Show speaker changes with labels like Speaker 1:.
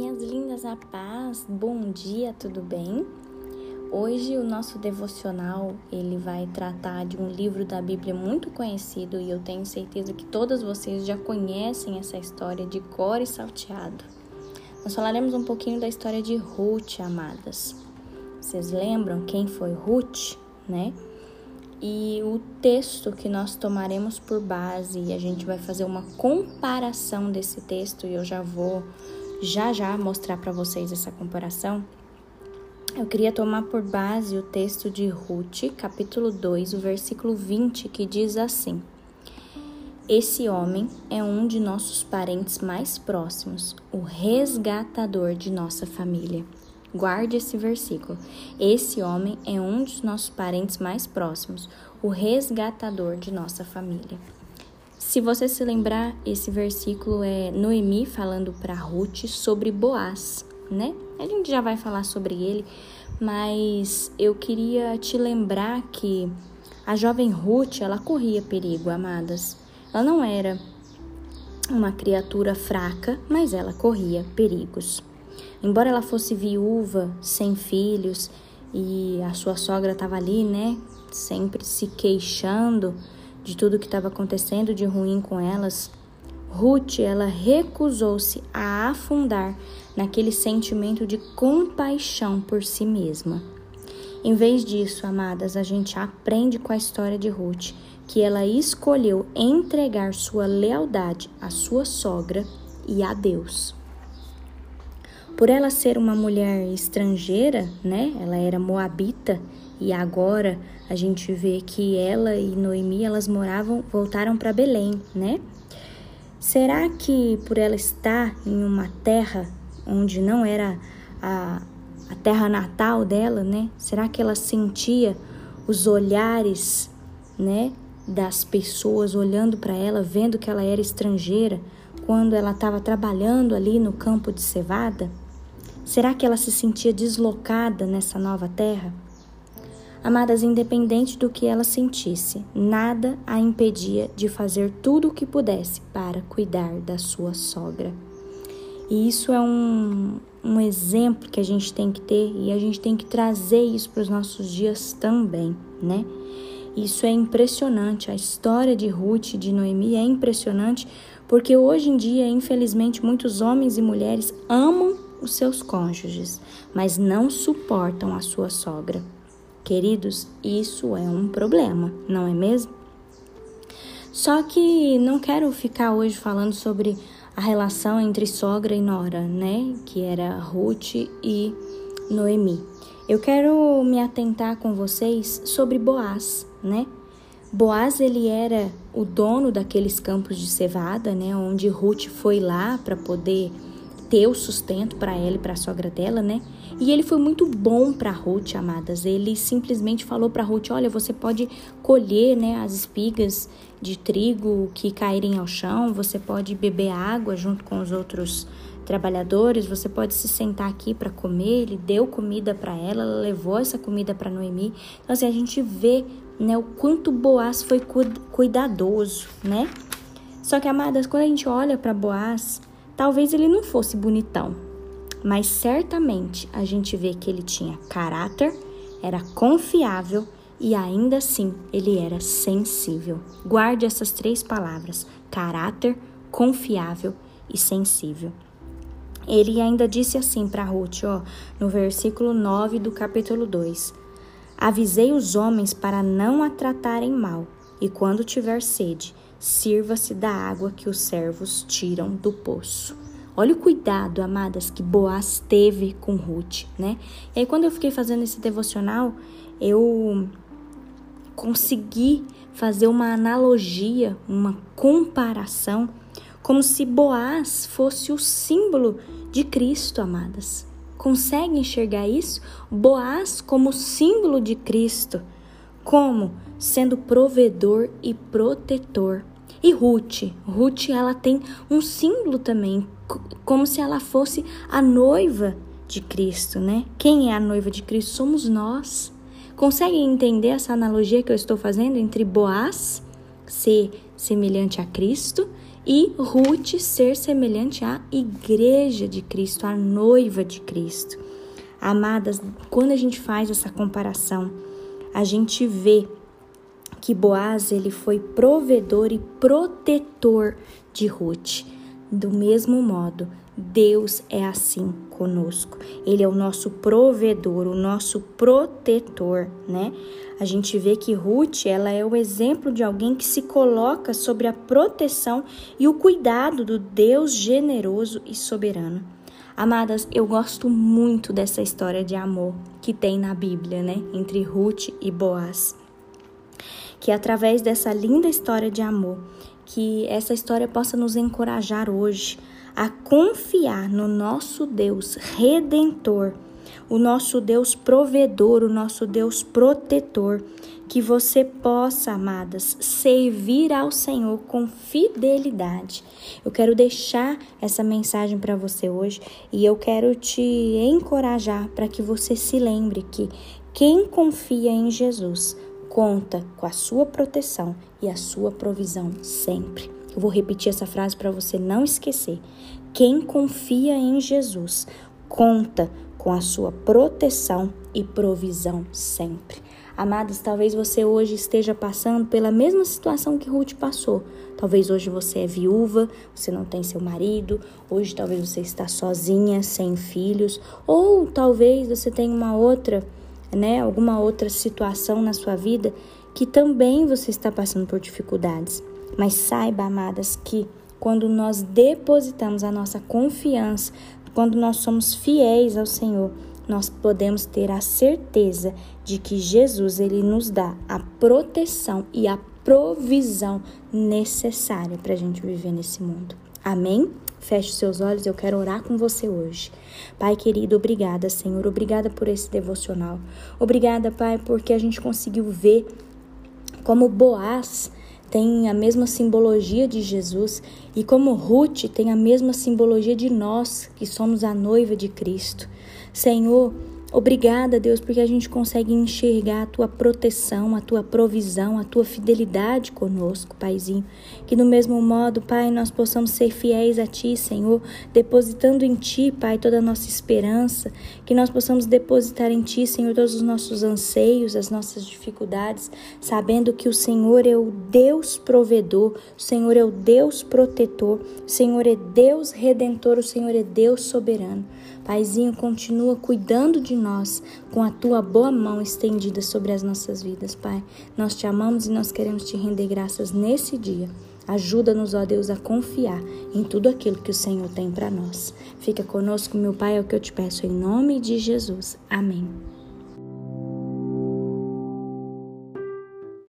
Speaker 1: minhas lindas a paz. Bom dia, tudo bem? Hoje o nosso devocional, ele vai tratar de um livro da Bíblia muito conhecido e eu tenho certeza que todas vocês já conhecem essa história de cor e salteado. Nós falaremos um pouquinho da história de Ruth, amadas. Vocês lembram quem foi Ruth, né? E o texto que nós tomaremos por base, e a gente vai fazer uma comparação desse texto, e eu já vou já já mostrar para vocês essa comparação, eu queria tomar por base o texto de Ruth, capítulo 2, o versículo 20, que diz assim: Esse homem é um de nossos parentes mais próximos, o resgatador de nossa família. Guarde esse versículo. Esse homem é um dos nossos parentes mais próximos, o resgatador de nossa família. Se você se lembrar, esse versículo é Noemi falando para Ruth sobre Boaz, né? A gente já vai falar sobre ele, mas eu queria te lembrar que a jovem Ruth, ela corria perigo, amadas. Ela não era uma criatura fraca, mas ela corria perigos. Embora ela fosse viúva, sem filhos, e a sua sogra estava ali, né, sempre se queixando, de tudo que estava acontecendo de ruim com elas, Ruth ela recusou-se a afundar naquele sentimento de compaixão por si mesma. Em vez disso, amadas, a gente aprende com a história de Ruth que ela escolheu entregar sua lealdade à sua sogra e a Deus. Por ela ser uma mulher estrangeira, né? Ela era moabita e agora a gente vê que ela e Noemi elas moravam, voltaram para Belém, né? Será que por ela estar em uma terra onde não era a, a terra natal dela, né? Será que ela sentia os olhares, né, das pessoas olhando para ela, vendo que ela era estrangeira, quando ela estava trabalhando ali no campo de cevada? Será que ela se sentia deslocada nessa nova terra? Amadas, independente do que ela sentisse, nada a impedia de fazer tudo o que pudesse para cuidar da sua sogra. E isso é um, um exemplo que a gente tem que ter e a gente tem que trazer isso para os nossos dias também, né? Isso é impressionante. A história de Ruth e de Noemi é impressionante porque hoje em dia, infelizmente, muitos homens e mulheres amam os seus cônjuges, mas não suportam a sua sogra. Queridos, isso é um problema, não é mesmo? Só que não quero ficar hoje falando sobre a relação entre sogra e nora, né? Que era Ruth e Noemi. Eu quero me atentar com vocês sobre Boaz, né? Boaz ele era o dono daqueles campos de cevada, né? Onde Ruth foi lá para poder ter sustento para ela e para a sogra dela, né? E ele foi muito bom para Ruth, amadas. Ele simplesmente falou para Ruth: "Olha, você pode colher, né, as espigas de trigo que caírem ao chão, você pode beber água junto com os outros trabalhadores, você pode se sentar aqui para comer". Ele deu comida para ela, ela levou essa comida para Noemi. Então assim, a gente vê, né, o quanto Boaz foi cuidadoso, né? Só que, amadas, quando a gente olha para Boaz, Talvez ele não fosse bonitão, mas certamente a gente vê que ele tinha caráter, era confiável e ainda assim ele era sensível. Guarde essas três palavras: caráter, confiável e sensível. Ele ainda disse assim para Ruth, ó, no versículo 9 do capítulo 2: Avisei os homens para não a tratarem mal, e quando tiver sede, sirva-se da água que os servos tiram do poço. Olha o cuidado, amadas, que Boaz teve com Ruth, né? E aí, quando eu fiquei fazendo esse devocional, eu consegui fazer uma analogia, uma comparação, como se Boaz fosse o símbolo de Cristo, amadas. Consegue enxergar isso? Boaz como símbolo de Cristo, como sendo provedor e protetor. E Ruth, Ruth ela tem um símbolo também, como se ela fosse a noiva de Cristo, né? Quem é a noiva de Cristo? Somos nós. Conseguem entender essa analogia que eu estou fazendo entre Boaz, ser semelhante a Cristo e Ruth ser semelhante à igreja de Cristo, à noiva de Cristo. Amadas, quando a gente faz essa comparação, a gente vê que Boaz ele foi provedor e protetor de Ruth. Do mesmo modo, Deus é assim conosco. Ele é o nosso provedor, o nosso protetor, né? A gente vê que Ruth, ela é o exemplo de alguém que se coloca sobre a proteção e o cuidado do Deus generoso e soberano. Amadas, eu gosto muito dessa história de amor que tem na Bíblia, né, entre Ruth e Boaz. Que através dessa linda história de amor, que essa história possa nos encorajar hoje a confiar no nosso Deus redentor, o nosso Deus provedor, o nosso Deus protetor, que você possa, amadas, servir ao Senhor com fidelidade. Eu quero deixar essa mensagem para você hoje e eu quero te encorajar para que você se lembre que quem confia em Jesus conta com a sua proteção e a sua provisão sempre. Eu vou repetir essa frase para você não esquecer. Quem confia em Jesus conta com a sua proteção e provisão sempre. Amados, talvez você hoje esteja passando pela mesma situação que Ruth passou. Talvez hoje você é viúva, você não tem seu marido, hoje talvez você está sozinha, sem filhos, ou talvez você tenha uma outra, né, alguma outra situação na sua vida que também você está passando por dificuldades. Mas saiba, amadas, que quando nós depositamos a nossa confiança, quando nós somos fiéis ao Senhor, nós podemos ter a certeza de que Jesus ele nos dá a proteção e a provisão necessária para a gente viver nesse mundo. Amém? Feche seus olhos, eu quero orar com você hoje. Pai querido, obrigada, Senhor. Obrigada por esse devocional. Obrigada, Pai, porque a gente conseguiu ver como Boaz tem a mesma simbologia de Jesus e como Ruth tem a mesma simbologia de nós, que somos a noiva de Cristo. Senhor, Obrigada, Deus, porque a gente consegue enxergar a tua proteção, a tua provisão, a tua fidelidade conosco, Paizinho. Que do mesmo modo, Pai, nós possamos ser fiéis a Ti, Senhor, depositando em Ti, Pai, toda a nossa esperança. Que nós possamos depositar em Ti, Senhor, todos os nossos anseios, as nossas dificuldades, sabendo que o Senhor é o Deus provedor, o Senhor é o Deus protetor, o Senhor é Deus redentor, o Senhor é Deus soberano. Paizinho, continua cuidando de nós com a tua boa mão estendida sobre as nossas vidas, Pai. Nós te amamos e nós queremos te render graças nesse dia. Ajuda-nos, ó Deus, a confiar em tudo aquilo que o Senhor tem para nós. Fica conosco, meu Pai, é o que eu te peço em nome de Jesus. Amém.